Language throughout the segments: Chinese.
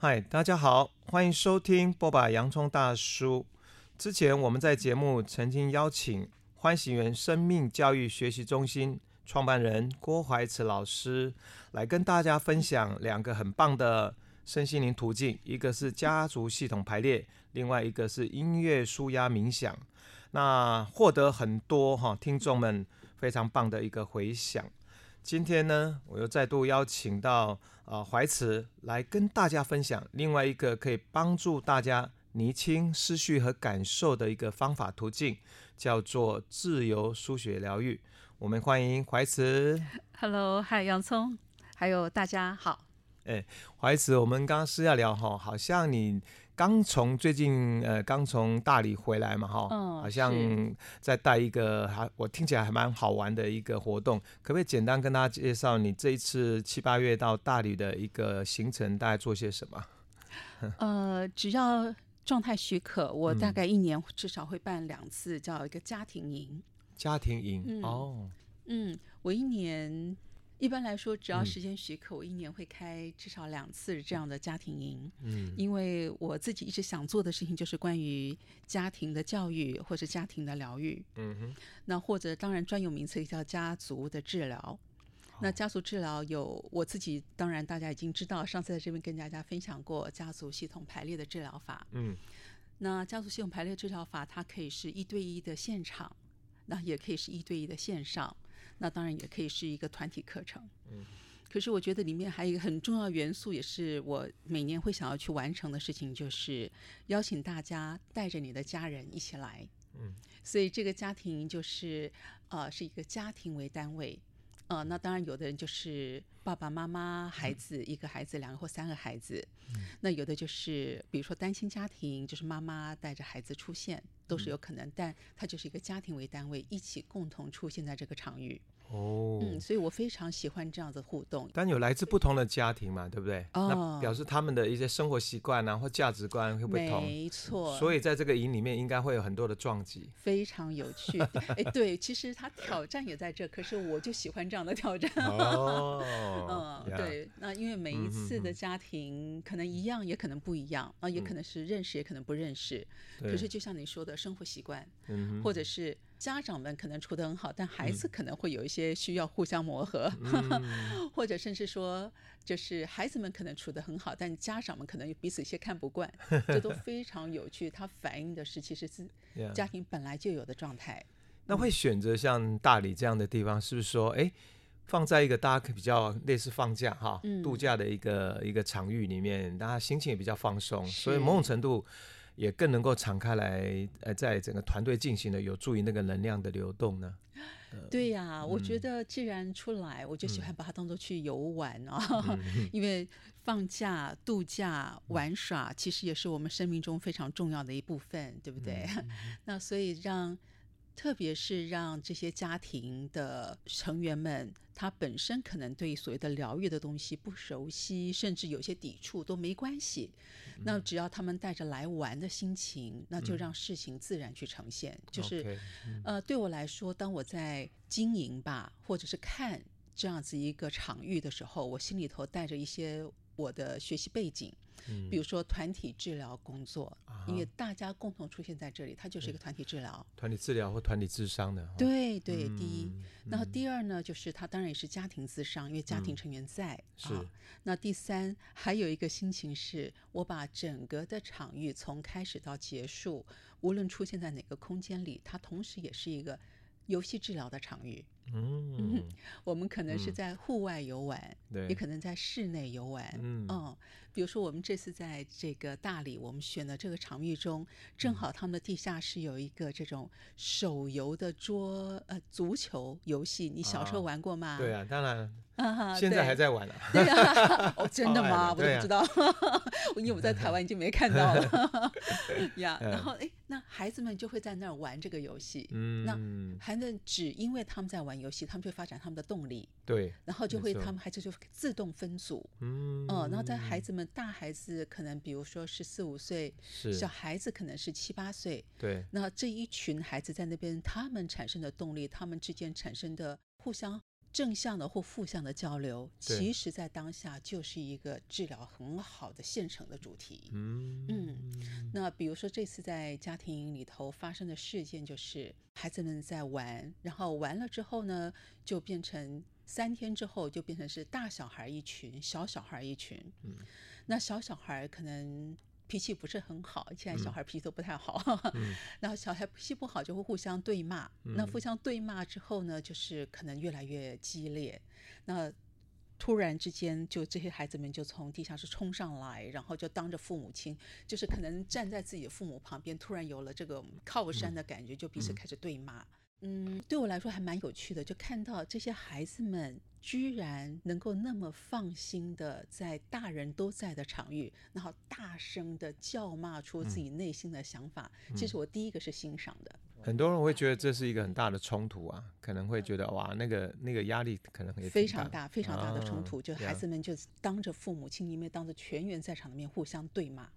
嗨，大家好，欢迎收听波把！洋葱大叔。之前我们在节目曾经邀请欢喜园生命教育学习中心创办人郭怀慈老师来跟大家分享两个很棒的身心灵途径，一个是家族系统排列，另外一个是音乐舒压冥想。那获得很多哈听众们非常棒的一个回响。今天呢，我又再度邀请到啊、呃、怀慈来跟大家分享另外一个可以帮助大家厘清思绪和感受的一个方法途径，叫做自由书写疗愈。我们欢迎怀慈。Hello，嗨，洋葱，还有大家好。哎，怀慈，我们刚刚私下聊哈，好像你。刚从最近呃刚从大理回来嘛哈，嗯、好像在带一个还我听起来还蛮好玩的一个活动，可不可以简单跟大家介绍你这一次七八月到大理的一个行程，大概做些什么？呃，只要状态许可，我大概一年至少会办两次，叫一个家庭营。家庭营、嗯、哦，嗯，我一年。一般来说，只要时间许可，我一年会开至少两次这样的家庭营。嗯，因为我自己一直想做的事情就是关于家庭的教育或者家庭的疗愈。嗯哼，那或者当然专有名词叫家族的治疗。那家族治疗有我自己，当然大家已经知道，上次在这边跟大家分享过家族系统排列的治疗法。嗯，那家族系统排列治疗法，它可以是一对一的现场，那也可以是一对一的线上。那当然也可以是一个团体课程，嗯，可是我觉得里面还有一个很重要元素，也是我每年会想要去完成的事情，就是邀请大家带着你的家人一起来，嗯，所以这个家庭就是呃是一个家庭为单位，呃，那当然有的人就是爸爸妈妈、孩子，一个孩子、两个或三个孩子，嗯，那有的就是比如说单亲家庭，就是妈妈带着孩子出现。都是有可能，但它就是一个家庭为单位，一起共同出现在这个场域。哦，嗯，所以我非常喜欢这样子互动。但有来自不同的家庭嘛，对不对？哦，那表示他们的一些生活习惯啊，或价值观会不同。没错。所以在这个营里面，应该会有很多的撞击。非常有趣。哎，对，其实他挑战也在这，可是我就喜欢这样的挑战。哦。嗯，对。那因为每一次的家庭可能一样，也可能不一样啊，也可能是认识，也可能不认识。可是就像你说的。生活习惯，或者是家长们可能处得很好，但孩子可能会有一些需要互相磨合，嗯、或者甚至说，就是孩子们可能处得很好，但家长们可能彼此一些看不惯，这都非常有趣。它反映的是其实是家庭本来就有的状态。那会选择像大理这样的地方，是不是说，哎，放在一个大家比较类似放假哈、嗯、度假的一个一个场域里面，大家心情也比较放松，所以某种程度。也更能够敞开来，呃，在整个团队进行的，有助于那个能量的流动呢。对呀、啊，我觉得既然出来，我就喜欢把它当做去游玩啊，嗯、因为放假、度假、玩耍，其实也是我们生命中非常重要的一部分，对不对？嗯、那所以让。特别是让这些家庭的成员们，他本身可能对所谓的疗愈的东西不熟悉，甚至有些抵触都没关系。嗯、那只要他们带着来玩的心情，那就让事情自然去呈现。嗯、就是，okay, 嗯、呃，对我来说，当我在经营吧，或者是看这样子一个场域的时候，我心里头带着一些我的学习背景。比如说团体治疗工作，嗯、因为大家共同出现在这里，它就是一个团体治疗。团体治疗或团体智商的。对对，第一。嗯、然后第二呢，就是它当然也是家庭咨商，因为家庭成员在。是。那第三还有一个心情是，我把整个的场域从开始到结束，无论出现在哪个空间里，它同时也是一个游戏治疗的场域。嗯，嗯，我们可能是在户外游玩，对、嗯，也可能在室内游玩。嗯，嗯，比如说我们这次在这个大理，我们选的这个场域中，正好他们的地下室有一个这种手游的桌呃足球游戏，你小时候玩过吗？哦、对啊，当然。啊、现在还在玩呢、啊。对啊，哦，真的吗？我都不知道，因为我在台湾已经没看到了。呀，然后哎，那孩子们就会在那儿玩这个游戏。嗯，那孩子只因为他们在玩游戏，他们就发展他们的动力。对，然后就会他们孩子就自动分组。嗯，哦，然后在孩子们大孩子可能比如说是四五岁，是小孩子可能是七八岁。对，那这一群孩子在那边，他们产生的动力，他们之间产生的互相。正向的或负向的交流，其实在当下就是一个治疗很好的现成的主题。嗯嗯，那比如说这次在家庭里头发生的事件，就是孩子们在玩，然后玩了之后呢，就变成三天之后就变成是大小孩一群，小小孩一群。嗯，那小小孩可能。脾气不是很好，现在小孩脾气都不太好 嗯、然后小孩脾气不好就会互相对骂，嗯、那互相对骂之后呢，就是可能越来越激烈。那突然之间，就这些孩子们就从地下室冲上来，然后就当着父母亲，就是可能站在自己的父母旁边，突然有了这个靠山的感觉，就彼此开始对骂。嗯，对我来说还蛮有趣的，就看到这些孩子们居然能够那么放心的在大人都在的场域，然后大声的叫骂出自己内心的想法。嗯、其实我第一个是欣赏的。很多人会觉得这是一个很大的冲突啊，可能会觉得哇，那个那个压力可能也非常大，非常大的冲突。啊、就孩子们就当着父母亲，因为当着全员在场的面互相对骂。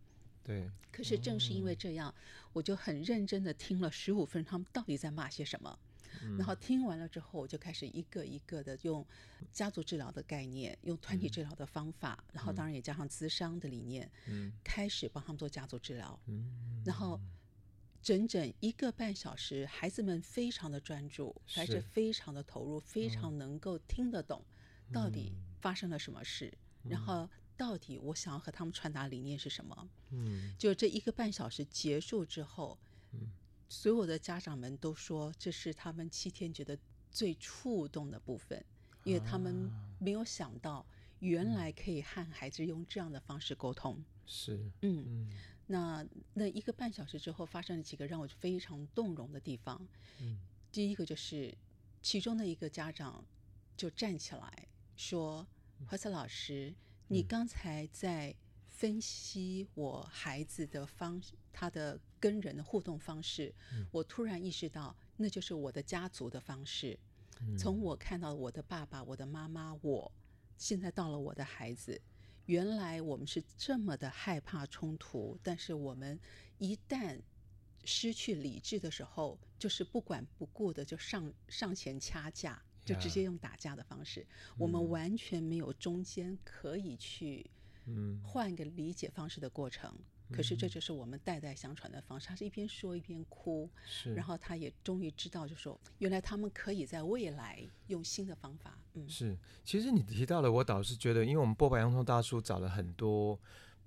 对，可是正是因为这样，嗯、我就很认真的听了十五分钟，他们到底在骂些什么。嗯、然后听完了之后，我就开始一个一个的用家族治疗的概念，用团体治疗的方法，嗯、然后当然也加上咨商的理念，嗯、开始帮他们做家族治疗。嗯、然后整整一个半小时，孩子们非常的专注，还是非常的投入，非常能够听得懂到底发生了什么事，嗯、然后。到底我想要和他们传达理念是什么？嗯，就这一个半小时结束之后，嗯，所有的家长们都说这是他们七天觉得最触动的部分，因为他们没有想到原来可以和孩子用这样的方式沟通。是，嗯，嗯，那那一个半小时之后发生了几个让我非常动容的地方。嗯，第一个就是其中的一个家长就站起来说：“怀慈老师。”你刚才在分析我孩子的方，他的跟人的互动方式，嗯、我突然意识到，那就是我的家族的方式。嗯、从我看到我的爸爸、我的妈妈，我现在到了我的孩子，原来我们是这么的害怕冲突，但是我们一旦失去理智的时候，就是不管不顾的就上上前掐架。就直接用打架的方式，嗯、我们完全没有中间可以去换一个理解方式的过程。嗯、可是这就是我们代代相传的方式。他是一边说一边哭，是然后他也终于知道，就说原来他们可以在未来用新的方法。嗯，是。其实你提到了，我倒是觉得，因为我们波白洋葱大叔找了很多。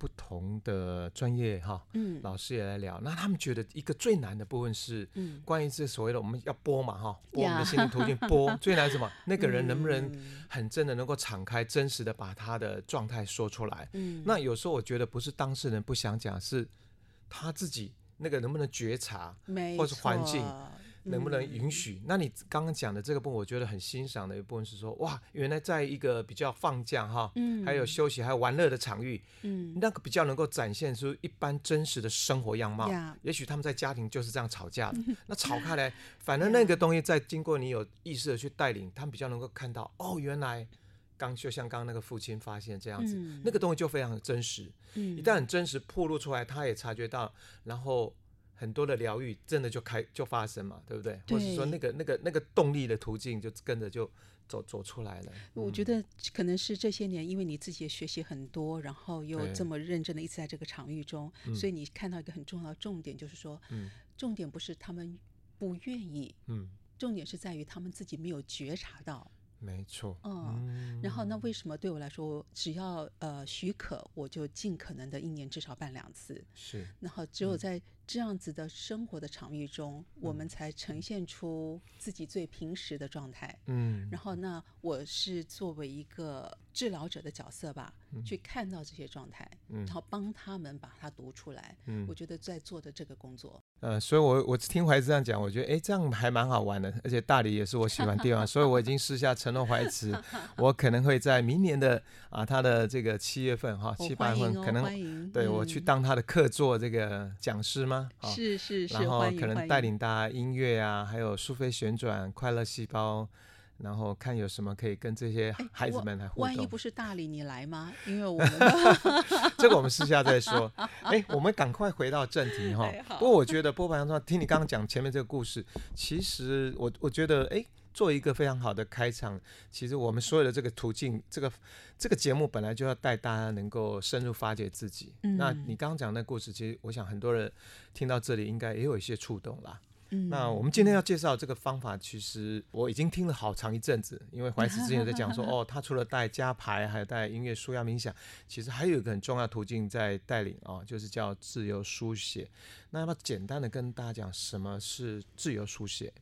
不同的专业哈，嗯，老师也来聊。那他们觉得一个最难的部分是，关于这所谓的我们要播嘛哈，播我们的心灵途径播 最难什么？那个人能不能很真的能够敞开、真实的把他的状态说出来？嗯，那有时候我觉得不是当事人不想讲，是他自己那个能不能觉察，或是环境。能不能允许？嗯、那你刚刚讲的这个部分，我觉得很欣赏的一部分是说，哇，原来在一个比较放假哈，嗯、还有休息还有玩乐的场域，嗯，那个比较能够展现出一般真实的生活样貌。嗯、也许他们在家庭就是这样吵架的，嗯、那吵开来，反正那个东西在经过你有意识的去带领，他们比较能够看到，哦，原来刚就像刚刚那个父亲发现这样子，嗯、那个东西就非常的真实。嗯、一旦很真实暴露出来，他也察觉到，然后。很多的疗愈真的就开就发生嘛，对不对？对，或者说那个那个那个动力的途径就跟着就走走出来了。我觉得可能是这些年，因为你自己也学习很多，然后又这么认真的一直在这个场域中，所以你看到一个很重要的重点，就是说，嗯、重点不是他们不愿意，嗯，重点是在于他们自己没有觉察到。没错，嗯，然后那为什么对我来说，只要呃许可，我就尽可能的一年至少办两次，是，然后只有在这样子的生活的场域中，嗯、我们才呈现出自己最平时的状态，嗯，然后那我是作为一个治疗者的角色吧，嗯、去看到这些状态，嗯、然后帮他们把它读出来，嗯，我觉得在做的这个工作。呃，所以我，我我听怀慈这样讲，我觉得，哎，这样还蛮好玩的，而且大理也是我喜欢的地方，所以我已经私下承诺怀慈，我可能会在明年的啊，他的这个七月份哈，七八月份可能对我去当他的客座这个讲师吗？是是是，然后可能带领大家音乐啊，还有苏菲旋转、快乐细胞。然后看有什么可以跟这些孩子们来互动。万一不是大理，你来吗？因为我们 这个我们私下再说。哎，我们赶快回到正题哈。不过我觉得剥吧洋葱，听你刚刚讲前面这个故事，其实我我觉得哎，做一个非常好的开场。其实我们所有的这个途径，这个这个节目本来就要带大家能够深入发掘自己。嗯、那你刚刚讲的那故事，其实我想很多人听到这里应该也有一些触动啦。那我们今天要介绍这个方法，其实我已经听了好长一阵子。因为怀慈之前在讲说，哦，他除了带加牌，还有带音乐舒压冥想，其实还有一个很重要途径在带领哦，就是叫自由书写。那要不要简单的跟大家讲什么是自由书写？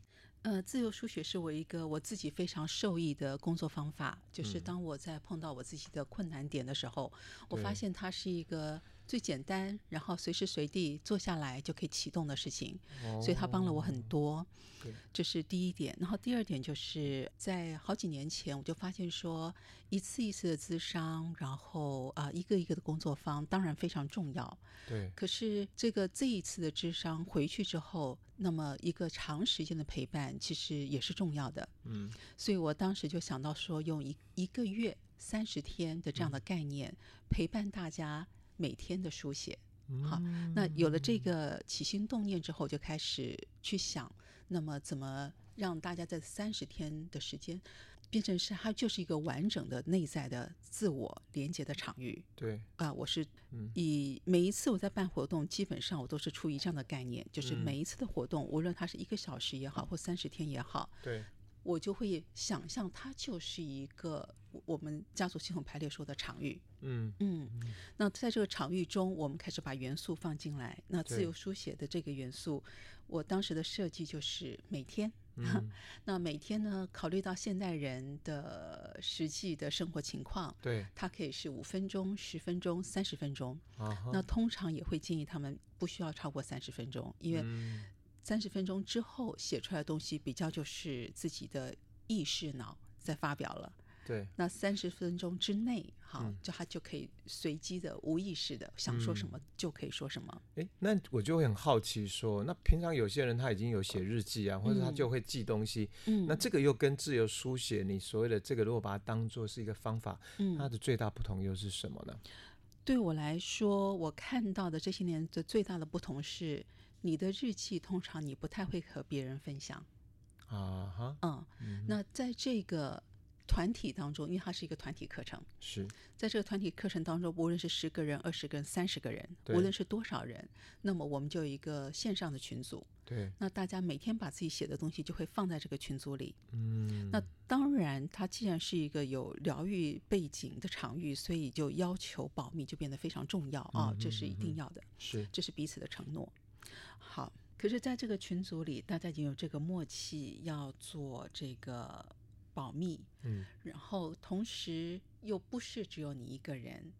呃，自由书写是我一个我自己非常受益的工作方法。就是当我在碰到我自己的困难点的时候，嗯、我发现它是一个。最简单，然后随时随地坐下来就可以启动的事情，哦、所以他帮了我很多。对这是第一点。然后第二点就是在好几年前，我就发现说，一次一次的咨商，然后啊、呃，一个一个的工作坊，当然非常重要。对。可是这个这一次的咨商回去之后，那么一个长时间的陪伴，其实也是重要的。嗯。所以我当时就想到说，用一一个月三十天的这样的概念、嗯、陪伴大家。每天的书写，好，那有了这个起心动念之后，就开始去想，那么怎么让大家在三十天的时间变成是它就是一个完整的内在的自我连接的场域？对，啊，我是以每一次我在办活动，基本上我都是出于这样的概念，就是每一次的活动，无论它是一个小时也好，或三十天也好，对。我就会想象它就是一个我们家族系统排列说的场域，嗯嗯，那在这个场域中，我们开始把元素放进来。那自由书写的这个元素，我当时的设计就是每天，嗯、那每天呢，考虑到现代人的实际的生活情况，对，它可以是五分钟、十分钟、三十分钟。啊、那通常也会建议他们不需要超过三十分钟，因为、嗯。三十分钟之后写出来的东西比较就是自己的意识脑在发表了。对。那三十分钟之内，哈，嗯、就他就可以随机的、无意识的想说什么就可以说什么。哎、嗯，那我就会很好奇说，那平常有些人他已经有写日记啊，或者他就会记东西。嗯。那这个又跟自由书写，你所谓的这个，如果把它当做是一个方法，嗯，它的最大不同又是什么呢？对我来说，我看到的这些年的最大的不同是。你的日记通常你不太会和别人分享，啊哈，嗯，嗯，那在这个团体当中，因为它是一个团体课程，是在这个团体课程当中，无论是十个人、二十个人、三十个人，无论是多少人，那么我们就有一个线上的群组，对，那大家每天把自己写的东西就会放在这个群组里，嗯，那当然，它既然是一个有疗愈背景的场域，所以就要求保密就变得非常重要啊，哦，这是一定要的，是，这是彼此的承诺。好，可是在这个群组里，大家已经有这个默契，要做这个保密，嗯，然后同时又不是只有你一个人，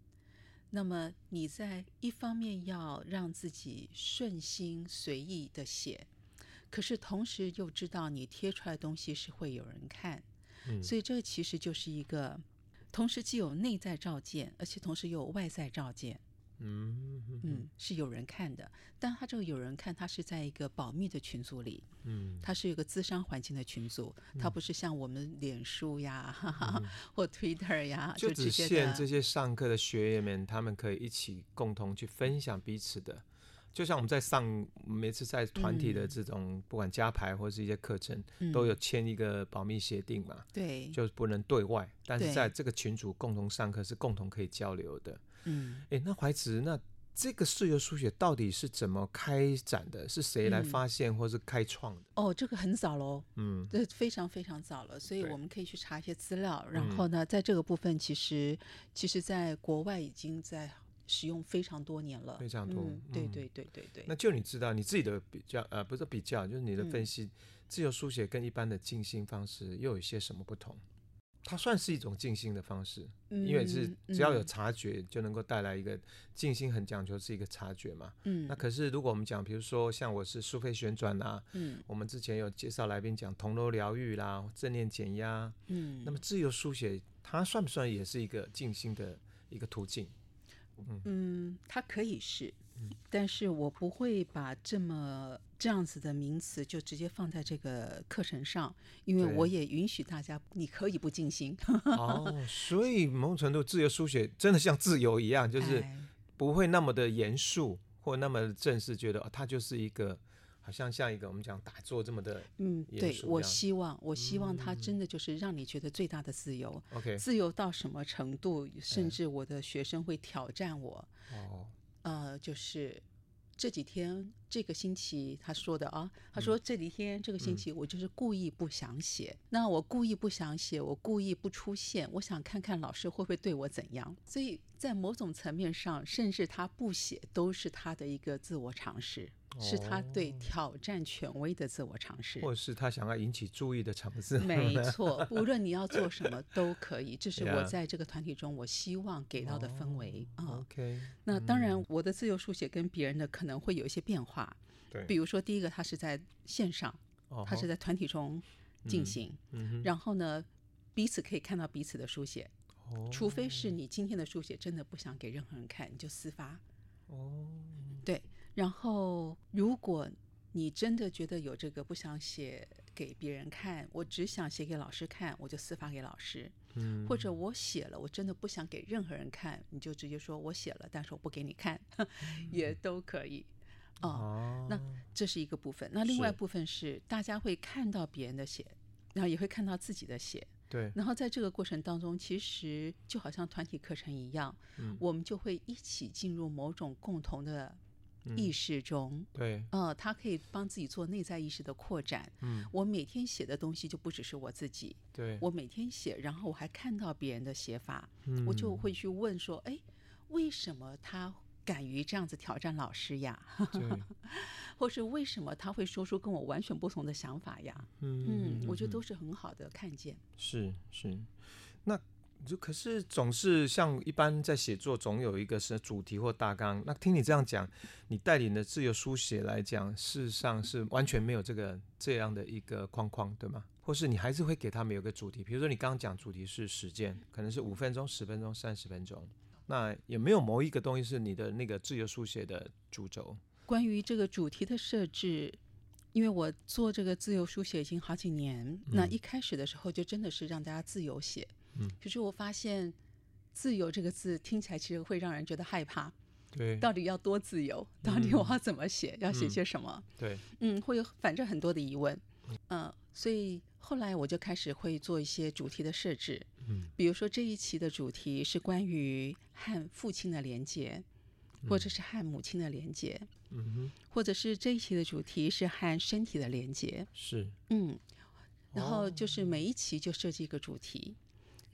那么你在一方面要让自己顺心随意的写，可是同时又知道你贴出来的东西是会有人看，嗯，所以这个其实就是一个同时既有内在照见，而且同时又有外在照见。嗯嗯，是有人看的，但他这个有人看，他是在一个保密的群组里，嗯，他是一个资商环境的群组，他不是像我们脸书呀，哈哈、嗯，或 Twitter 呀，就只限这些上课的学员们，他们可以一起共同去分享彼此的，就像我们在上每次在团体的这种，嗯、不管加牌或是一些课程，嗯、都有签一个保密协定嘛，对，就是不能对外，但是在这个群组共同上课是共同可以交流的。嗯，哎，那怀慈，那这个自由书写到底是怎么开展的？是谁来发现或是开创的？嗯、哦，这个很早喽，嗯，这非常非常早了，所以我们可以去查一些资料。然后呢，在这个部分，其实其实在国外已经在使用非常多年了，非常多。嗯、对对对对对。那就你知道你自己的比较，呃，不是比较，就是你的分析，嗯、自由书写跟一般的静心方式又有一些什么不同？它算是一种静心的方式，嗯、因为是只要有察觉，嗯、就能够带来一个静心。很讲究是一个察觉嘛。嗯。那可是如果我们讲，比如说像我是苏菲旋转啦，嗯，我们之前有介绍来宾讲铜锣疗愈啦，正念减压，嗯，那么自由书写，它算不算也是一个静心的一个途径？嗯，嗯，它可以是。但是我不会把这么这样子的名词就直接放在这个课程上，因为我也允许大家你可以不进行。哦，所以某种程度自由书写真的像自由一样，就 是不会那么的严肃或那么正式，觉得哦它就是一个好像像一个我们讲打坐这么的，嗯，对，我希望，我希望它真的就是让你觉得最大的自由。OK，、嗯、自由到什么程度？甚至我的学生会挑战我。哦，呃，就是。这几天这个星期他说的啊，他说这几天这个星期我就是故意不想写，嗯、那我故意不想写，我故意不出现，我想看看老师会不会对我怎样。所以在某种层面上，甚至他不写都是他的一个自我尝试。是他对挑战权威的自我尝试，或是他想要引起注意的尝试。没 错，无论你要做什么 都可以。这是我在这个团体中我希望给到的氛围啊。Oh, OK，那当然，我的自由书写跟别人的可能会有一些变化。对，比如说第一个，他是在线上，他是在团体中进行，然后呢，彼此可以看到彼此的书写。除非是你今天的书写真的不想给任何人看，你就私发。哦，对。然后，如果你真的觉得有这个不想写给别人看，我只想写给老师看，我就私发给老师。嗯，或者我写了，我真的不想给任何人看，你就直接说我写了，但是我不给你看，也都可以。哦，哦，那这是一个部分。那另外一部分是，是大家会看到别人的写，然后也会看到自己的写。对。然后在这个过程当中，其实就好像团体课程一样，嗯，我们就会一起进入某种共同的。意识中，嗯、对，呃，他可以帮自己做内在意识的扩展。嗯，我每天写的东西就不只是我自己。对，我每天写，然后我还看到别人的写法，嗯、我就会去问说：“哎，为什么他敢于这样子挑战老师呀？对 或是为什么他会说出跟我完全不同的想法呀？”嗯嗯，我觉得都是很好的看见。是是，那。就可是总是像一般在写作，总有一个是主题或大纲。那听你这样讲，你带领的自由书写来讲，事实上是完全没有这个这样的一个框框，对吗？或是你还是会给他们有个主题？比如说你刚刚讲主题是实践，可能是五分钟、十分钟、三十分钟。那也没有某一个东西是你的那个自由书写的主轴？关于这个主题的设置，因为我做这个自由书写已经好几年，嗯、那一开始的时候就真的是让大家自由写。嗯，可是我发现“自由”这个字听起来其实会让人觉得害怕。对，到底要多自由？到底我要怎么写？嗯、要写些什么？对，嗯，会有反正很多的疑问。嗯、呃，所以后来我就开始会做一些主题的设置。嗯，比如说这一期的主题是关于和父亲的连接，或者是和母亲的连接。嗯哼，或者是这一期的主题是和身体的连接。是，嗯，然后就是每一期就设计一个主题。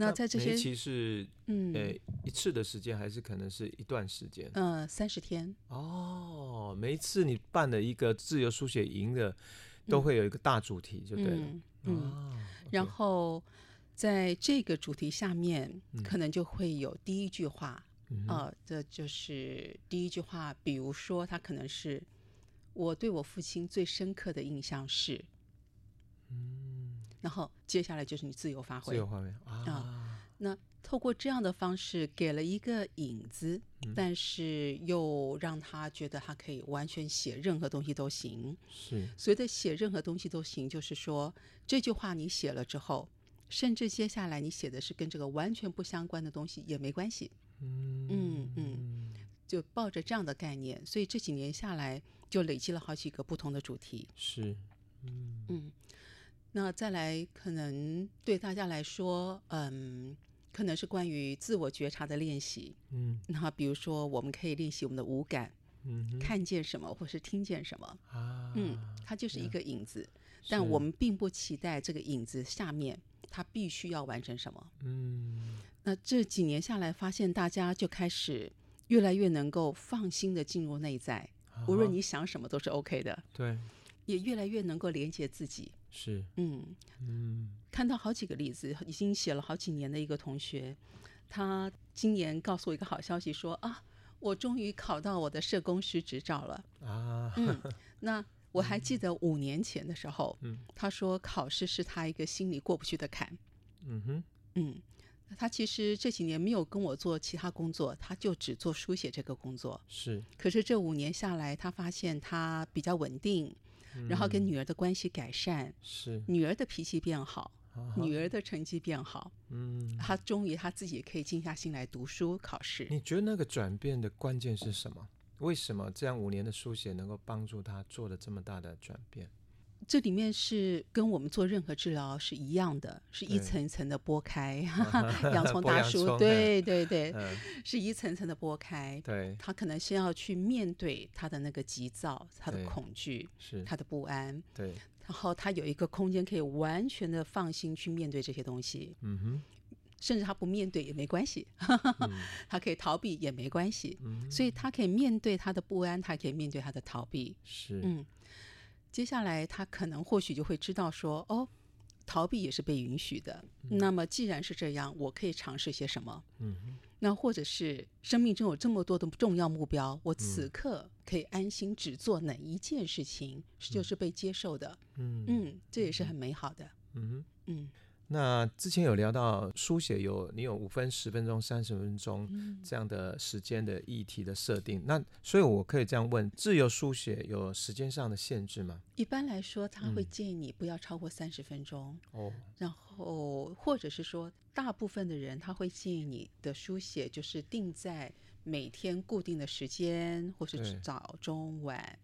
那在这些，其实嗯，呃，一次的时间还是可能是一段时间，嗯，三十天。哦，每一次你办的一个自由书写营的，都会有一个大主题，就对了。嗯，嗯，然后在这个主题下面，可能就会有第一句话，啊，这就是第一句话。比如说，他可能是我对我父亲最深刻的印象是，嗯。然后接下来就是你自由发挥，自由发挥啊、嗯！那透过这样的方式给了一个影子，嗯、但是又让他觉得他可以完全写任何东西都行。是，所谓的写任何东西都行，就是说这句话你写了之后，甚至接下来你写的是跟这个完全不相关的东西也没关系。嗯嗯嗯，就抱着这样的概念，所以这几年下来就累积了好几个不同的主题。是，嗯嗯。那再来，可能对大家来说，嗯，可能是关于自我觉察的练习，嗯，那比如说，我们可以练习我们的五感，嗯，看见什么或是听见什么，啊，嗯，它就是一个影子，但我们并不期待这个影子下面它必须要完成什么，嗯，那这几年下来，发现大家就开始越来越能够放心的进入内在，无论你想什么都是 OK 的，对，也越来越能够连接自己。是，嗯嗯，看到好几个例子，已经写了好几年的一个同学，他今年告诉我一个好消息说，说啊，我终于考到我的社工师执照了啊。嗯，那我还记得五年前的时候，嗯，他说考试是他一个心里过不去的坎。嗯哼，嗯，他其实这几年没有跟我做其他工作，他就只做书写这个工作。是，可是这五年下来，他发现他比较稳定。然后跟女儿的关系改善，是女儿的脾气变好，女儿的成绩变好，嗯，她终于她自己可以静下心来读书考试。你觉得那个转变的关键是什么？为什么这样五年的书写能够帮助她做了这么大的转变？这里面是跟我们做任何治疗是一样的，是一层一层的剥开。洋葱大叔，对对对，嗯、是一层层的剥开。对，他可能先要去面对他的那个急躁，他的恐惧，是他的不安。对，然后他有一个空间可以完全的放心去面对这些东西。嗯哼，甚至他不面对也没关系，嗯、他可以逃避也没关系。嗯，所以他可以面对他的不安，他可以面对他的逃避。是，嗯。接下来，他可能或许就会知道说：“哦，逃避也是被允许的。嗯、那么，既然是这样，我可以尝试些什么？嗯，那或者是生命中有这么多的重要目标，我此刻可以安心只做哪一件事情，就是被接受的。嗯嗯，这也是很美好的。嗯嗯。那之前有聊到书写有你有五分、十分钟、三十分钟这样的时间的议题的设定，嗯、那所以我可以这样问：自由书写有时间上的限制吗？一般来说，他会建议你不要超过三十分钟。哦、嗯，然后或者是说，大部分的人他会建议你的书写就是定在每天固定的时间，或是早、中、晚。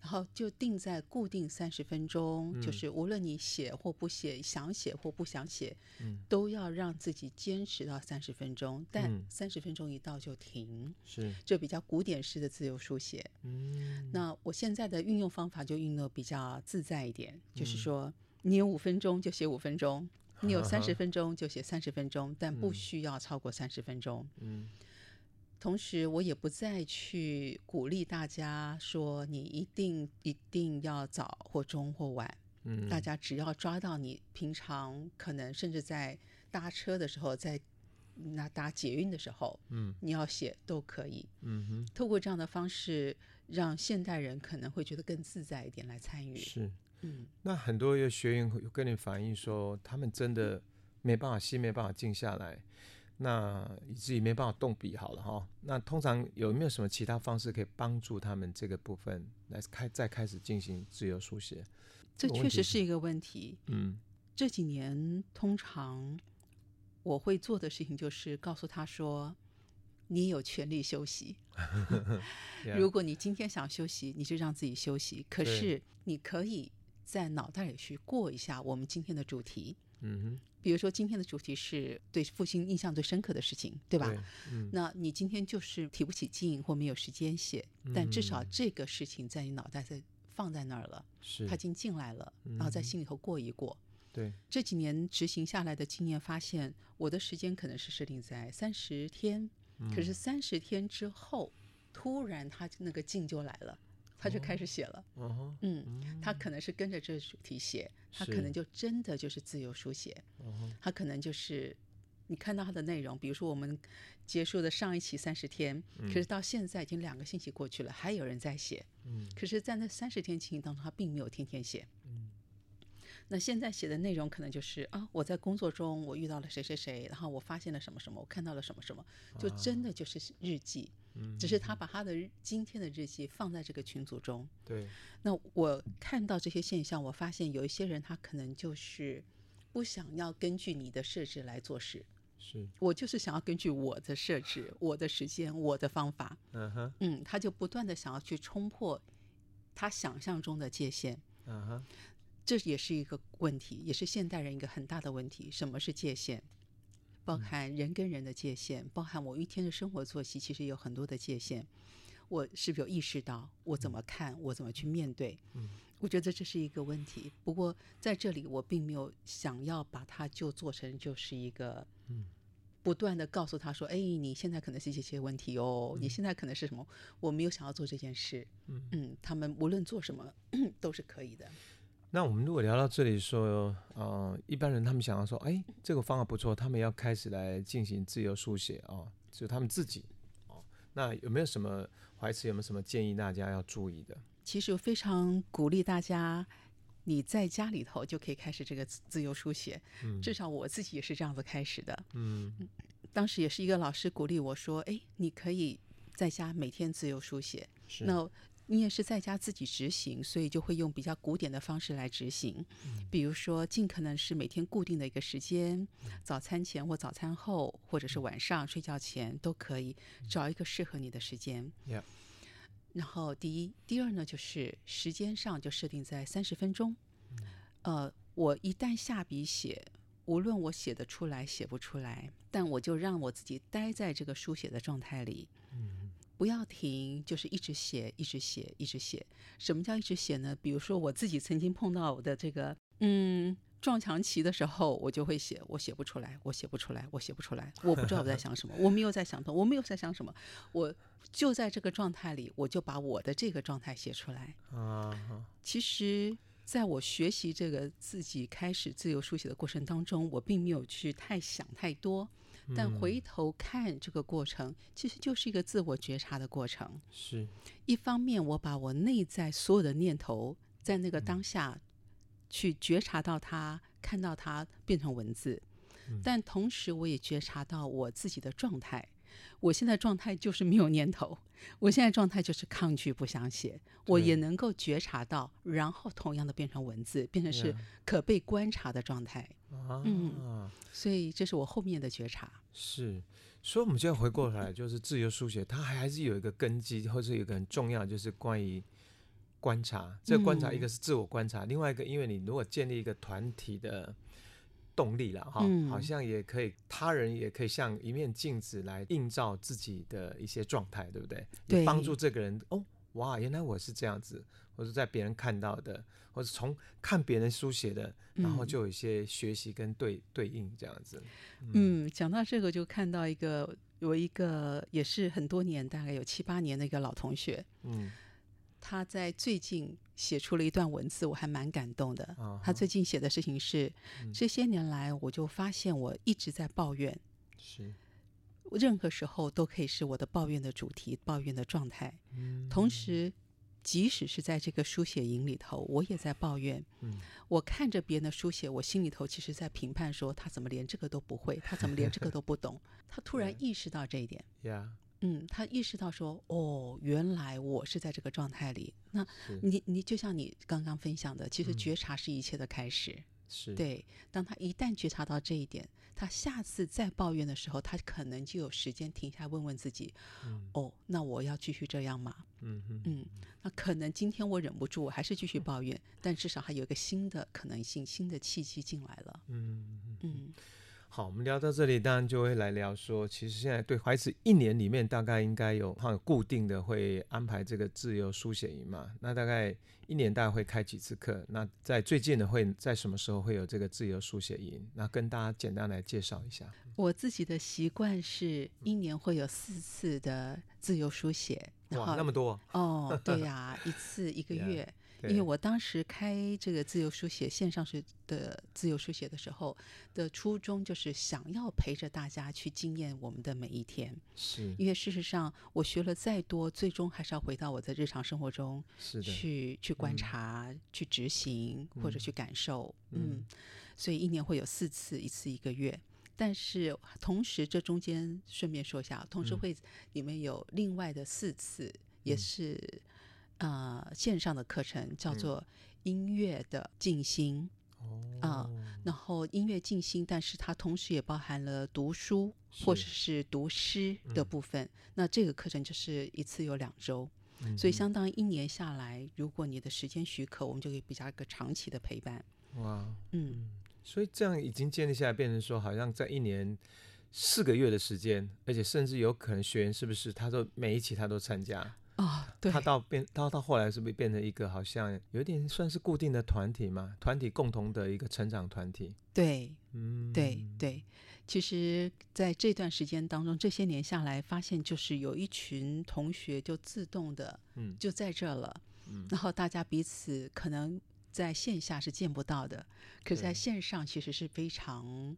然后就定在固定三十分钟，嗯、就是无论你写或不写，想写或不想写，嗯、都要让自己坚持到三十分钟。但三十分钟一到就停，是这比较古典式的自由书写。嗯，那我现在的运用方法就运用比较自在一点，嗯、就是说你有五分钟就写五分钟，嗯、你有三十 分钟就写三十分钟，嗯、但不需要超过三十分钟。嗯。同时，我也不再去鼓励大家说你一定一定要早或中或晚。嗯，大家只要抓到你平常可能甚至在搭车的时候，在那搭捷运的时候，嗯，你要写都可以。嗯哼，透过这样的方式，让现代人可能会觉得更自在一点来参与。是，嗯，那很多有学员有跟你反映说，他们真的没办法心没办法静下来。那以至于没办法动笔好了哈。那通常有没有什么其他方式可以帮助他们这个部分来开再开始进行自由书写？这确实是一个问题。嗯，这几年通常我会做的事情就是告诉他说：“你有权利休息。Yeah. 如果你今天想休息，你就让自己休息。可是你可以在脑袋里去过一下我们今天的主题。”嗯哼。比如说，今天的主题是对父亲印象最深刻的事情，对吧？对，嗯，那你今天就是提不起劲或没有时间写，嗯，但至少这个事情在你脑袋在放在那儿了，是它已经进来了，嗯，然后在心里头过一过。对，这几年执行下来的经验发现，我的时间可能是设定在三十天，嗯，可是三十天之后，突然他那个劲就来了。他就开始写了，哦、嗯，他可能是跟着这个主题写，他可能就真的就是自由书写，哦、他可能就是你看到他的内容，比如说我们结束的上一期三十天，嗯、可是到现在已经两个星期过去了，还有人在写，嗯，可是，在那三十天情形当中，他并没有天天写，嗯，那现在写的内容可能就是啊，我在工作中我遇到了谁谁谁，然后我发现了什么什么，我看到了什么什么，就真的就是日记。啊只是他把他的今天的日记放在这个群组中。对。那我看到这些现象，我发现有一些人他可能就是不想要根据你的设置来做事。是。我就是想要根据我的设置、我的时间、我的方法。嗯哼。嗯，他就不断的想要去冲破他想象中的界限。嗯哼。这也是一个问题，也是现代人一个很大的问题。什么是界限？包含人跟人的界限，包含我一天的生活作息，其实有很多的界限。我是不是有意识到我怎么看，我怎么去面对？嗯，我觉得这是一个问题。不过在这里，我并没有想要把它就做成就是一个，嗯，不断的告诉他说：“哎，你现在可能是这些问题哦，你现在可能是什么？”我没有想要做这件事。嗯嗯，他们无论做什么 都是可以的。那我们如果聊到这里说，呃，一般人他们想要说，哎，这个方法不错，他们要开始来进行自由书写啊，就他们自己哦。那有没有什么怀慈有没有什么建议大家要注意的？其实我非常鼓励大家，你在家里头就可以开始这个自由书写。嗯，至少我自己也是这样子开始的。嗯，当时也是一个老师鼓励我说，哎，你可以在家每天自由书写。是。那你也是在家自己执行，所以就会用比较古典的方式来执行。嗯、比如说，尽可能是每天固定的一个时间，嗯、早餐前或早餐后，或者是晚上睡觉前都可以找一个适合你的时间。嗯、然后第一，第二呢，就是时间上就设定在三十分钟。嗯、呃，我一旦下笔写，无论我写得出来写不出来，但我就让我自己待在这个书写的状态里，嗯，不要停，就是一直写，一直写，一直写。什么叫一直写呢？比如说我自己曾经碰到我的这个，嗯。撞墙期的时候，我就会写，我写不出来，我写不出来，我写不出来，我不知道我在想什么，我没有在想通，我没有在想什么，我就在这个状态里，我就把我的这个状态写出来。啊，其实，在我学习这个自己开始自由书写的过程当中，我并没有去太想太多，但回头看这个过程，其实就是一个自我觉察的过程。是一方面，我把我内在所有的念头在那个当下。去觉察到它，看到它变成文字，嗯，但同时我也觉察到我自己的状态。我现在状态就是没有念头，我现在状态就是抗拒不想写。我也能够觉察到，然后同样的变成文字，变成是可被观察的状态。啊，嗯，所以这是我后面的觉察。是，所以我们现在回过头来，就是自由书写，它还是有一个根基，或者有一个很重要，就是关于。观察，这个观察一个是自我观察，嗯、另外一个，因为你如果建立一个团体的动力了哈、嗯，好像也可以，他人也可以像一面镜子来映照自己的一些状态，对不对？对，帮助这个人哦，哇，原来我是这样子，或者在别人看到的，或者从看别人书写的，然后就有一些学习跟对、嗯、对应这样子。嗯，讲到这个就看到一个有一个也是很多年，大概有七八年的一个老同学，嗯。他在最近写出了一段文字，我还蛮感动的。Uh-huh. 他最近写的事情是：嗯，这些年来，我就发现我一直在抱怨，是，任何时候都可以是我的抱怨的主题、抱怨的状态。嗯，同时，即使是在这个书写营里头，我也在抱怨。嗯，我看着别人的书写，我心里头其实在评判说：他怎么连这个都不会？他怎么连这个都不懂？他突然 意识到这一点。Yeah. 嗯，他意识到说，哦，原来我是在这个状态里。那你你就像你刚刚分享的，其实觉察是一切的开始。嗯、是对。当他一旦觉察到这一点，他下次再抱怨的时候，他可能就有时间停下来问问自己，嗯、哦，那我要继续这样吗？嗯嗯。那可能今天我忍不住，我还是继续抱怨，嗯、但至少还有一个新的可能性、新的契机进来了。嗯嗯。嗯好，我们聊到这里，当然就会来聊说，其实现在对孩子一年里面大概应该有好有固定的会安排这个自由书写营嘛？那大概一年大概会开几次课？那在最近的会在什么时候会有这个自由书写营？那跟大家简单来介绍一下。我自己的习惯是一年会有四次的自由书写，哇，那么多哦？对呀、啊，一次一个月。Yeah. 因为我当时开这个自由书写线上式的自由书写的时候的初衷，就是想要陪着大家去经验我们的每一天。是，因为事实上我学了再多，最终还是要回到我的日常生活中去去观察、嗯、去执行或者去感受嗯。嗯，所以一年会有四次，一次一个月。但是同时这中间顺便说一下，同时会里面有另外的四次，嗯、也是。呃，线上的课程叫做音乐的静心，啊、然后音乐静心，但是它同时也包含了读书或者是读诗的部分。嗯、那这个课程就是一次有两周，嗯、所以相当于一年下来，如果你的时间许可，我们就可以比较一个长期的陪伴。哇，嗯，所以这样已经建立下来，变成说好像在一年四个月的时间，而且甚至有可能学员是不是他都每一期他都参加？哦，对，他到变到到后来是不是变成一个好像有点算是固定的团体嘛？团体共同的一个成长团体。对，嗯，对对。其实在这段时间当中，这些年下来，发现就是有一群同学就自动的，嗯，就在这了。嗯，然后大家彼此可能在线下是见不到的，可是在线上其实是非常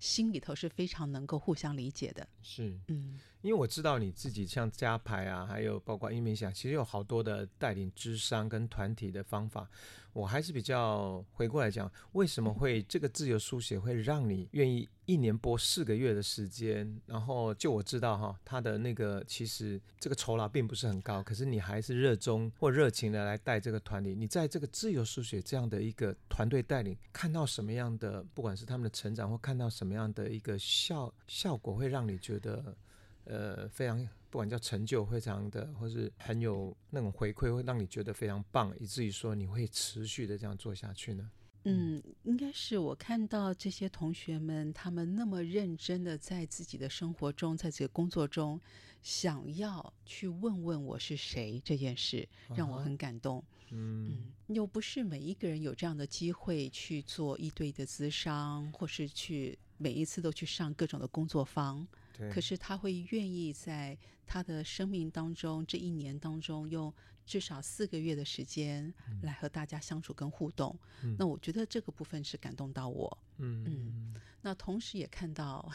心里头是非常能够互相理解的。是，嗯。因为我知道你自己像加牌啊，还有包括音明想，其实有好多的带领智商跟团体的方法。我还是比较回过来讲，为什么会这个自由书写会让你愿意一年播四个月的时间？然后就我知道哈，他的那个其实这个酬劳并不是很高，可是你还是热衷或热情的来带这个团体。你在这个自由书写这样的一个团队带领，看到什么样的，不管是他们的成长，或看到什么样的一个效效果，会让你觉得。呃，非常不管叫成就非常的，或是很有那种回馈，会让你觉得非常棒，以至于说你会持续的这样做下去呢？嗯，应该是我看到这些同学们，他们那么认真的在自己的生活中，在这个工作中，想要去问问我是谁这件事，让我很感动。嗯，嗯，又不是每一个人有这样的机会去做一对一的咨商，或是去每一次都去上各种的工作坊。对。可是他会愿意在他的生命当中，这一年当中用。至少四个月的时间来和大家相处跟互动，嗯、那我觉得这个部分是感动到我。嗯嗯，那同时也看到，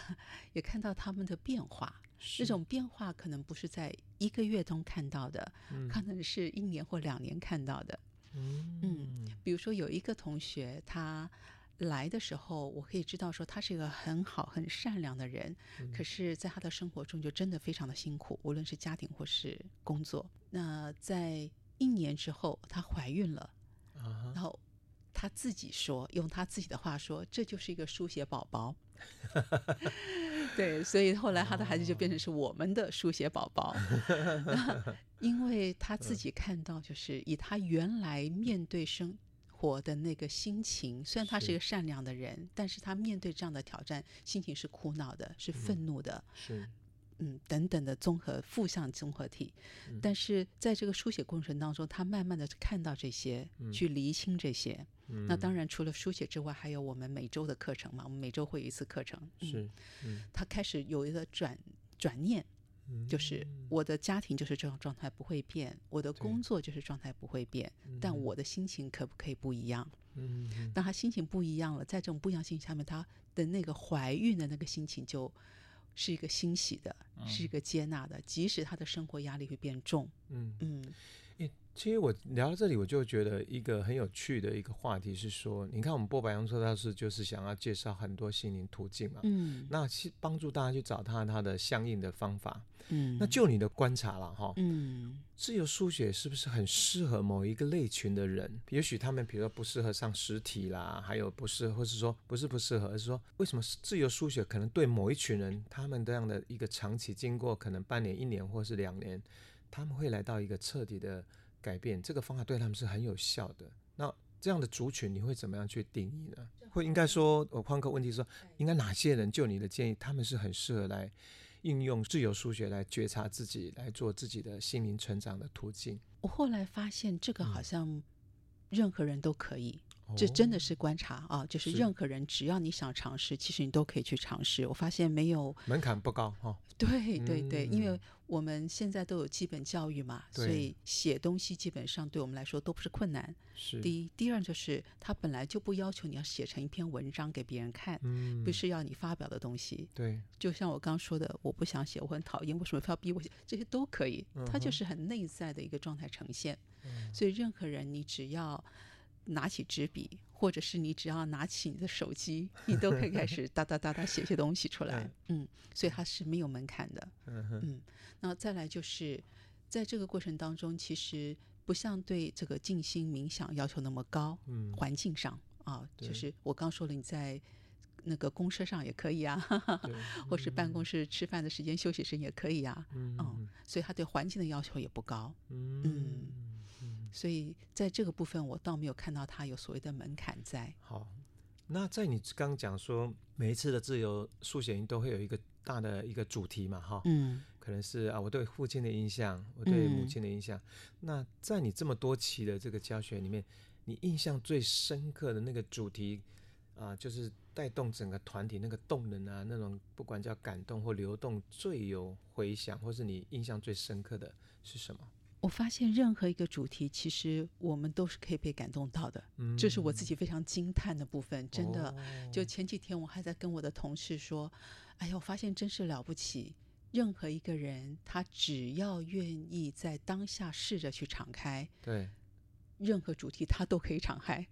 也看到他们的变化。这种变化可能不是在一个月中看到的，嗯、可能是一年或两年看到的。嗯嗯，比如说有一个同学，他来的时候，我可以知道说他是一个很好、很善良的人，嗯、可是在他的生活中就真的非常的辛苦，无论是家庭或是工作。那在一年之后，她怀孕了，uh. 然后她自己说，用她自己的话说，这就是一个书写宝宝。对，所以后来她的孩子就变成是我们的书写宝宝。因为她自己看到，就是以她原来面对生活的那个心情，虽然他是一个善良的人，是但是他面对这样的挑战，心情是苦恼的，是愤怒的。嗯、是。嗯，等等的综合负向综合体，嗯、但是在这个书写过程当中，他慢慢的看到这些，嗯、去厘清这些。嗯、那当然，除了书写之外，还有我们每周的课程嘛，我们每周会有一次课程。嗯、是，嗯、他开始有一个转转念，嗯、就是我的家庭就是这种状态不会变，我的工作就是状态不会变，但我的心情可不可以不一样？嗯，当他心情不一样了，在这种不一样心情下面，他的那个怀孕的那个心情就是一个欣喜的，是一个接纳的，即使他的生活压力会变重。嗯。嗯，诶，其实我聊到这里，我就觉得一个很有趣的一个话题是说，你看我们播白羊座大师就是想要介绍很多心灵途径嘛，嗯，那去帮助大家去找他他的相应的方法。嗯，那就你的观察了哈，嗯，自由书写是不是很适合某一个类群的人？也许他们比如说不适合上实体啦，还有不适，或是说不是不适合，而是说为什么自由书写可能对某一群人，他们这样的一个长期经过可能半年、一年或是两年，他们会来到一个彻底的改变，这个方法对他们是很有效的。那这样的族群你会怎么样去定义呢？会应该说，我换个问题说，应该哪些人就你的建议，他们是很适合来？应用自由数学来觉察自己，来做自己的心灵成长的途径。我后来发现，这个好像任何人都可以。这真的是观察啊，就是任何人只要你想尝试，其实你都可以去尝试。我发现没有门槛不高哈。对对对，因为我们现在都有基本教育嘛，所以写东西基本上对我们来说都不是困难。是第一，第二就是他本来就不要求你要写成一篇文章给别人看，不是要你发表的东西。对，就像我刚说的，我不想写，我很讨厌，为什么非要逼我写？这些都可以，它就是很内在的一个状态呈现。所以任何人，你只要。拿起纸笔，或者是你只要拿起你的手机，你都可以开始 哒哒哒哒写些东西出来。嗯，所以它是没有门槛的。嗯，那再来就是，在这个过程当中，其实不像对这个静心冥想要求那么高。嗯，环境上啊，就是我刚说了，你在那个公车上也可以啊，或是办公室吃饭的时间、休息时间也可以啊。嗯，所以他对环境的要求也不高。嗯。所以在这个部分，我倒没有看到它有所谓的门槛在。好，那在你刚刚讲说，每一次的自由书写营都会有一个大的一个主题嘛，哈，嗯，可能是啊，我对父亲的印象，我对母亲的印象。嗯、那在你这么多期的这个教学里面，你印象最深刻的那个主题啊，就是带动整个团体那个动能啊，那种不管叫感动或流动，最有回响，或是你印象最深刻的是什么？我发现任何一个主题，其实我们都是可以被感动到的，嗯、这是我自己非常惊叹的部分。真的，哦、就前几天我还在跟我的同事说：“哎呀，我发现真是了不起，任何一个人，他只要愿意在当下试着去敞开。”对。任何主题他都可以敞开，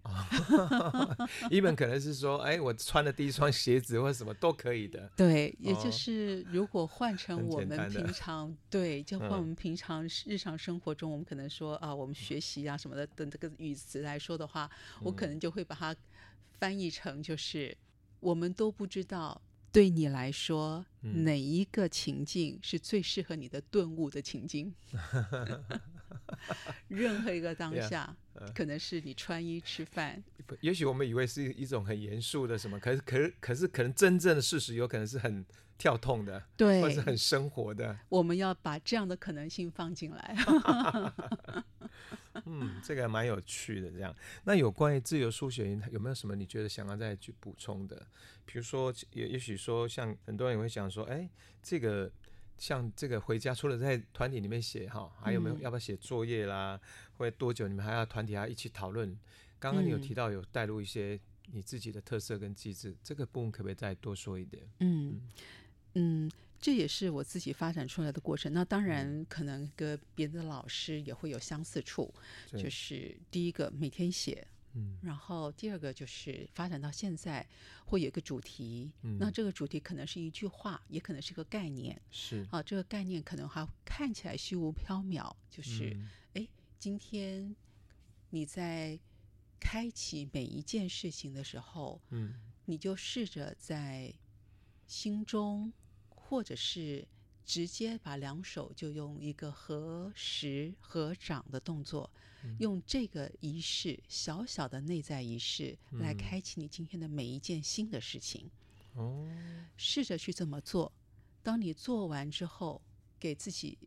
一本可能是说，哎，我穿的第一双鞋子或者什么都可以的。对，也就是如果换成我们平常，对，就换我们平常日常生活中，我们可能说啊，我们学习啊什么的等这个语词来说的话，我可能就会把它翻译成就是，我们都不知道对你来说，嗯、哪一个情境是最适合你的顿悟的情境？任何一个当下，yeah, uh, 可能是你穿衣吃饭。也许我们以为是一种很严肃的什么，可是可是可是可能真正的事实有可能是很跳痛的，对，或是很生活的。我们要把这样的可能性放进来。嗯，这个还蛮有趣的。这样，那有关于自由书写，有没有什么你觉得想要再去补充的？比如说，也也许说，像很多人也会想说，哎，这个像这个回家，除了在团体里面写哈，还有没有要不要写作业啦？或者多久你们还要团体还要一起讨论？刚刚你有提到有带入一些你自己的特色跟机制，这个部分可不可以再多说一点？嗯嗯。这也是我自己发展出来的过程。那当然，可能跟别的老师也会有相似处。嗯、就是第一个每天写，嗯，然后第二个就是发展到现在会有一个主题。嗯，那这个主题可能是一句话，也可能是个概念。是啊，这个概念可能还看起来虚无缥缈。就是，哎、嗯，今天你在开启每一件事情的时候，嗯，你就试着在心中。或者是直接把两手就用一个合十合掌的动作，嗯、用这个仪式小小的内在仪式来开启你今天的每一件新的事情。哦、嗯，试着去这么做。当你做完之后，给自己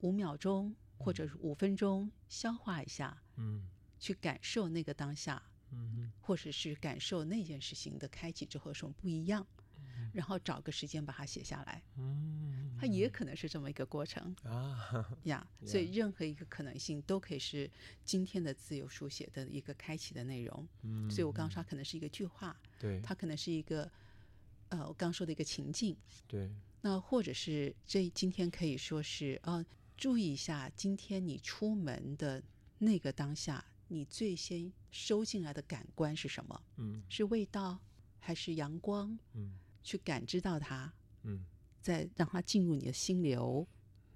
五秒钟或者是五分钟消化一下，嗯，去感受那个当下，嗯，或者是感受那件事情的开启之后有什么不一样。然后找个时间把它写下来，嗯，它也可能是这么一个过程啊呀。所以任何一个可能性都可以是今天的自由书写的一个开启的内容。嗯，所以我刚刚说它可能是一个句话，对，它可能是一个呃，我刚刚说的一个情境，对。那或者是这今天可以说是呃，注意一下今天你出门的那个当下，你最先收进来的感官是什么？嗯，是味道还是阳光？嗯。去感知到它，嗯，再让它进入你的心流，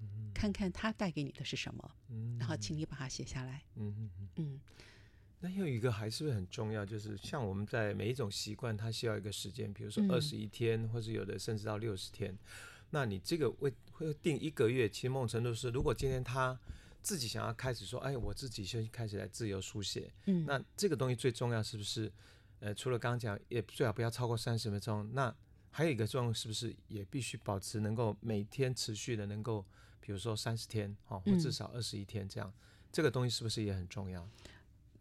嗯，看看它带给你的是什么，嗯，然后请你把它写下来，嗯嗯嗯，嗯。那又一个还是不是很重要，就是像我们在每一种习惯，它需要一个时间，比如说二十一天，嗯，或是有的甚至到六十天。那你这个会会定一个月，其实某种程度是，如果今天他自己想要开始说，哎，我自己先开始来自由书写，嗯，那这个东西最重要是不是？呃，除了刚刚讲，也最好不要超过三十分钟。那还有一个作用，是不是也必须保持能够每天持续的能够，比如说三十天，哦，或至少二十一天这样，嗯，这个东西是不是也很重要？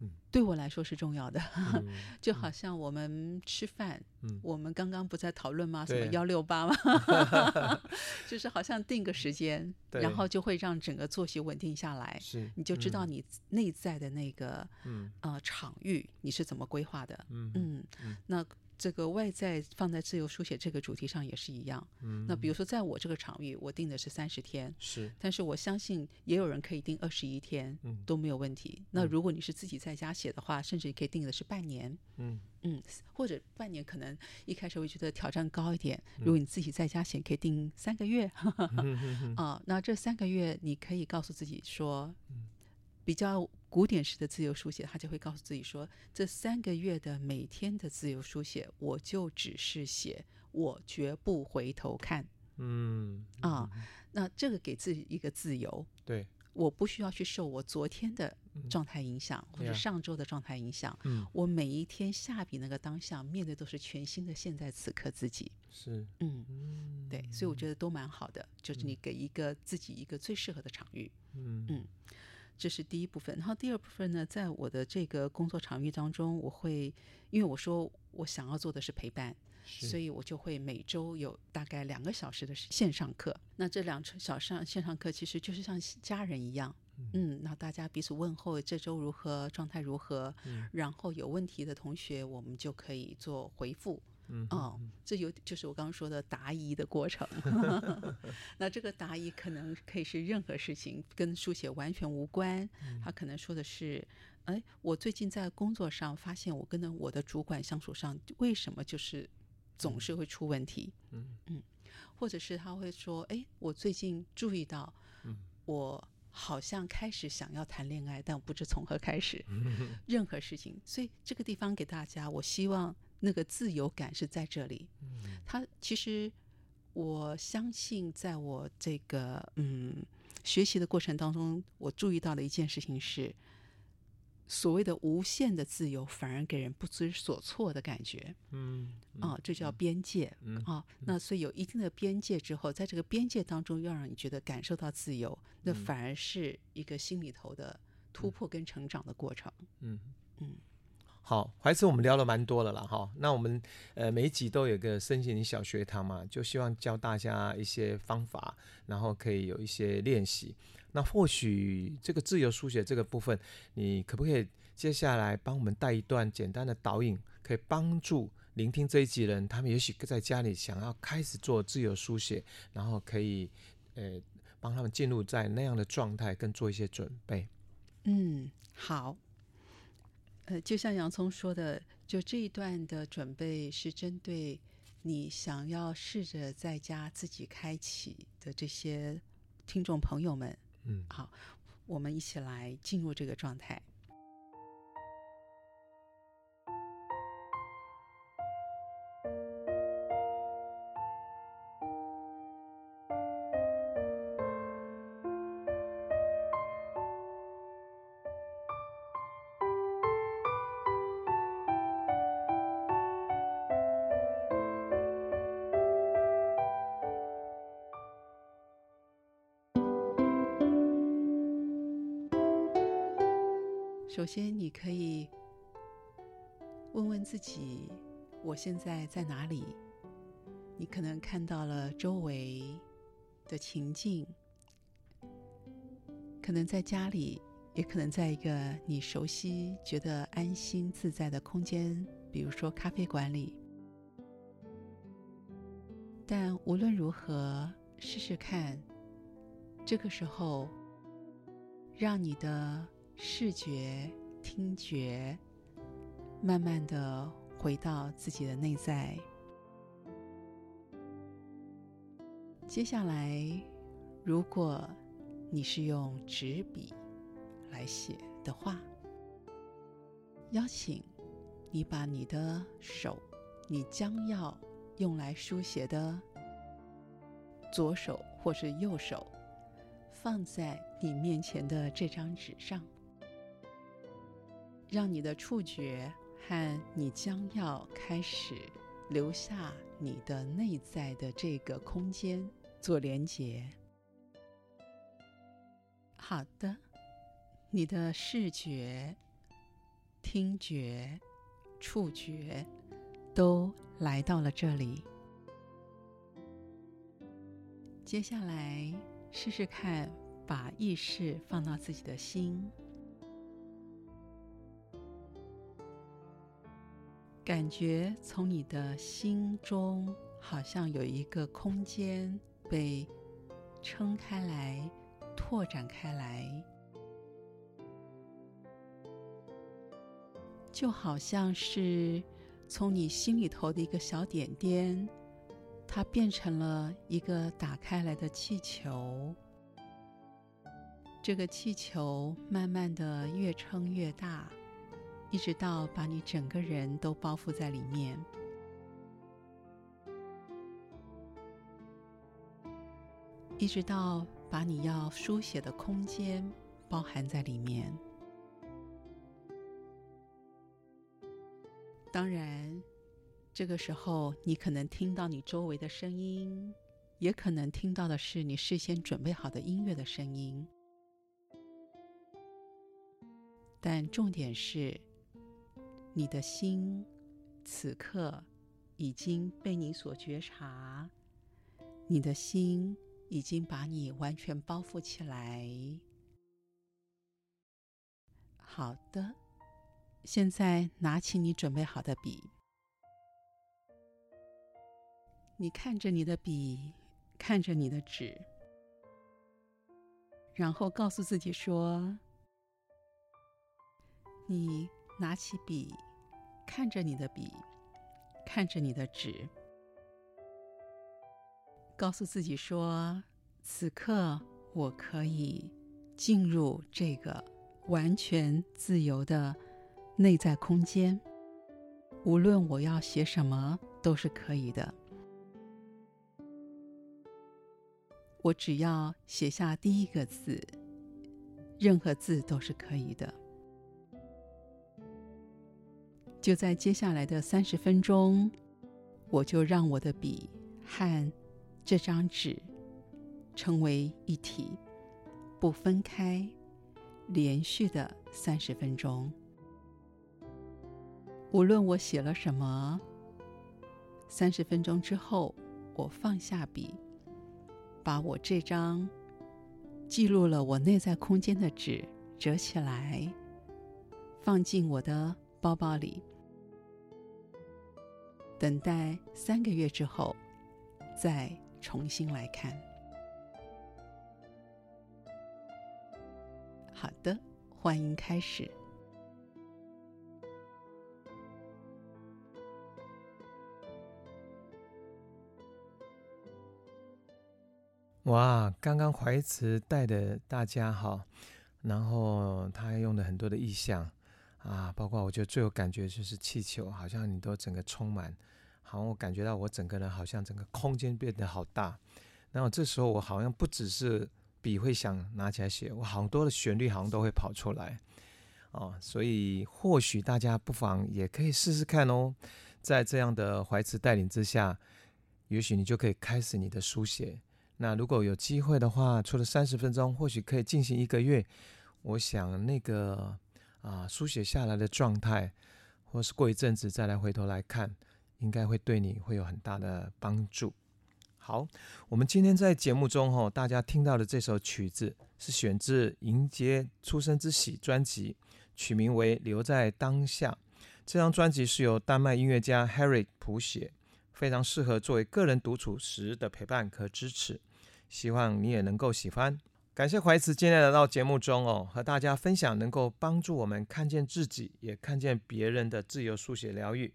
嗯，对我来说是重要的，嗯、就好像我们吃饭，嗯，我们刚刚不在讨论吗？什么幺六八吗？就是好像定个时间，然后就会让整个作息稳定下来，是，你就知道你内在的那个，嗯，呃，场域你是怎么规划的，嗯。嗯，嗯，那。这个外在放在自由书写这个主题上也是一样。嗯，那比如说在我这个场域，我定的是三十天，是，但是我相信也有人可以定二十一天，嗯，都没有问题。那如果你是自己在家写的话，甚至你可以定的是半年，嗯嗯，或者半年可能一开始会觉得挑战高一点。如果你自己在家写，可以定三个月，嗯、啊，那这三个月你可以告诉自己说，嗯，比较。古典式的自由书写，他就会告诉自己说：“这三个月的每天的自由书写，我就只是写，我绝不回头看。”嗯啊，那这个给自己一个自由，对，我不需要去受我昨天的状态影响，嗯、或者上周的状态影响。嗯，我每一天下笔那个当下，面对都是全新的现在此刻自己。是，嗯，对，所以我觉得都蛮好的，就是你给一个自己一个最适合的场域。嗯嗯。这是第一部分，然后第二部分呢，在我的这个工作场域当中，我会因为我说我想要做的是陪伴，所以我就会每周有大概两个小时的线上课。那这两小上线上课其实就是像家人一样，嗯，那大家彼此问候这周如何，状态如何，嗯，然后有问题的同学，我们就可以做回复。嗯哦，这有就是我刚刚说的答疑的过程。那这个答疑可能可以是任何事情，跟书写完全无关。他可能说的是，哎，我最近在工作上发现，我跟我的主管相处上，为什么就是总是会出问题？嗯嗯，或者是他会说，哎，我最近注意到，我好像开始想要谈恋爱，但我不知从何开始。任何事情，所以这个地方给大家，我希望。那个自由感是在这里。嗯，他其实我相信，在我这个嗯学习的过程当中，我注意到的一件事情是。所谓的无限的自由，反而给人不知所措的感觉。嗯，嗯啊，这叫边界。嗯啊，那所以有一定的边界之后，在这个边界当中，要让你觉得感受到自由，那反而是一个心里头的突破跟成长的过程。嗯嗯，好，怀慈，我们聊了蛮多了啦。哈。那我们呃每一集都有个身心灵小学堂嘛，就希望教大家一些方法，然后可以有一些练习。那或许这个自由书写这个部分，你可不可以接下来帮我们带一段简单的导引，可以帮助聆听这一集人，他们也许在家里想要开始做自由书写，然后可以呃帮他们进入在那样的状态，跟做一些准备。嗯，好。呃，就像洋葱说的，就这一段的准备是针对你想要试着在家自己开启的这些听众朋友们。嗯，好，我们一起来进入这个状态。首先，你可以问问自己：我现在在哪里？你可能看到了周围的情境，可能在家里，也可能在一个你熟悉、觉得安心自在的空间，比如说咖啡馆里。但无论如何，试试看，这个时候，让你的。视觉、听觉，慢慢的回到自己的内在。接下来，如果你是用纸笔来写的话，邀请你把你的手，你将要用来书写的左手或是右手，放在你面前的这张纸上。让你的触觉和你将要开始留下你的内在的这个空间做连接。好的，你的视觉、听觉、触觉都来到了这里。接下来试试看，把意识放到自己的心。感觉从你的心中好像有一个空间被撑开来、拓展开来，就好像是从你心里头的一个小点点，它变成了一个打开来的气球。这个气球慢慢的越撑越大。一直到把你整个人都包覆在里面，一直到把你要书写的空间包含在里面。当然，这个时候你可能听到你周围的声音，也可能听到的是你事先准备好的音乐的声音，但重点是。你的心此刻已经被你所觉察，你的心已经把你完全包覆起来。好的，现在拿起你准备好的笔，你看着你的笔，看着你的纸，然后告诉自己说：“你拿起笔。”看着你的笔，看着你的纸，告诉自己说：“此刻我可以进入这个完全自由的内在空间，无论我要写什么都是可以的。我只要写下第一个字，任何字都是可以的。就在接下来的三十分钟，我就让我的笔和这张纸成为一体，不分开，连续的三十分钟。无论我写了什么，三十分钟之后，我放下笔，把我这张记录了我内在空间的纸折起来，放进我的包包里，等待三个月之后再重新来看。好的，欢迎开始。哇，刚刚怀慈带的大家哈，然后他还用了很多的意象啊，包括我觉得最有感觉就是气球，好像你都整个充满，好像我感觉到我整个人好像整个空间变得好大。然后这时候我好像不只是笔会想拿起来写，我好多的旋律好像都会跑出来哦，所以或许大家不妨也可以试试看哦，在这样的怀慈带领之下，也许你就可以开始你的书写。那如果有机会的话，除了三十分钟，或许可以进行一个月。我想那个啊，书写下来的状态，或是过一阵子再来回头来看，应该会对你会有很大的帮助。好，我们今天在节目中哈，大家听到的这首曲子是选自《迎接出生之喜》专辑，取名为《留在当下》。这张专辑是由丹麦音乐家 Harry 谱写，非常适合作为个人独处时的陪伴和支持。希望你也能够喜欢。感谢怀慈今天来到节目中哦，和大家分享能够帮助我们看见自己，也看见别人的自由书写疗愈。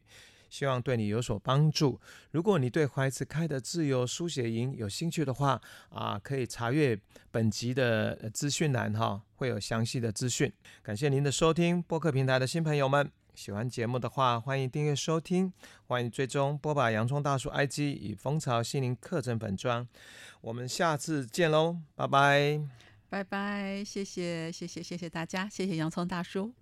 希望对你有所帮助。如果你对怀慈开的自由书写营有兴趣的话，啊，可以查阅本集的资讯栏哈，会有详细的资讯。感谢您的收听，播客平台的新朋友们。喜欢节目的话，欢迎订阅收听，欢迎追踪播把洋葱大叔 IG 与蜂巢心灵课程本专。我们下次见喽，拜拜，拜拜，谢谢谢谢谢谢大家，谢谢洋葱大叔。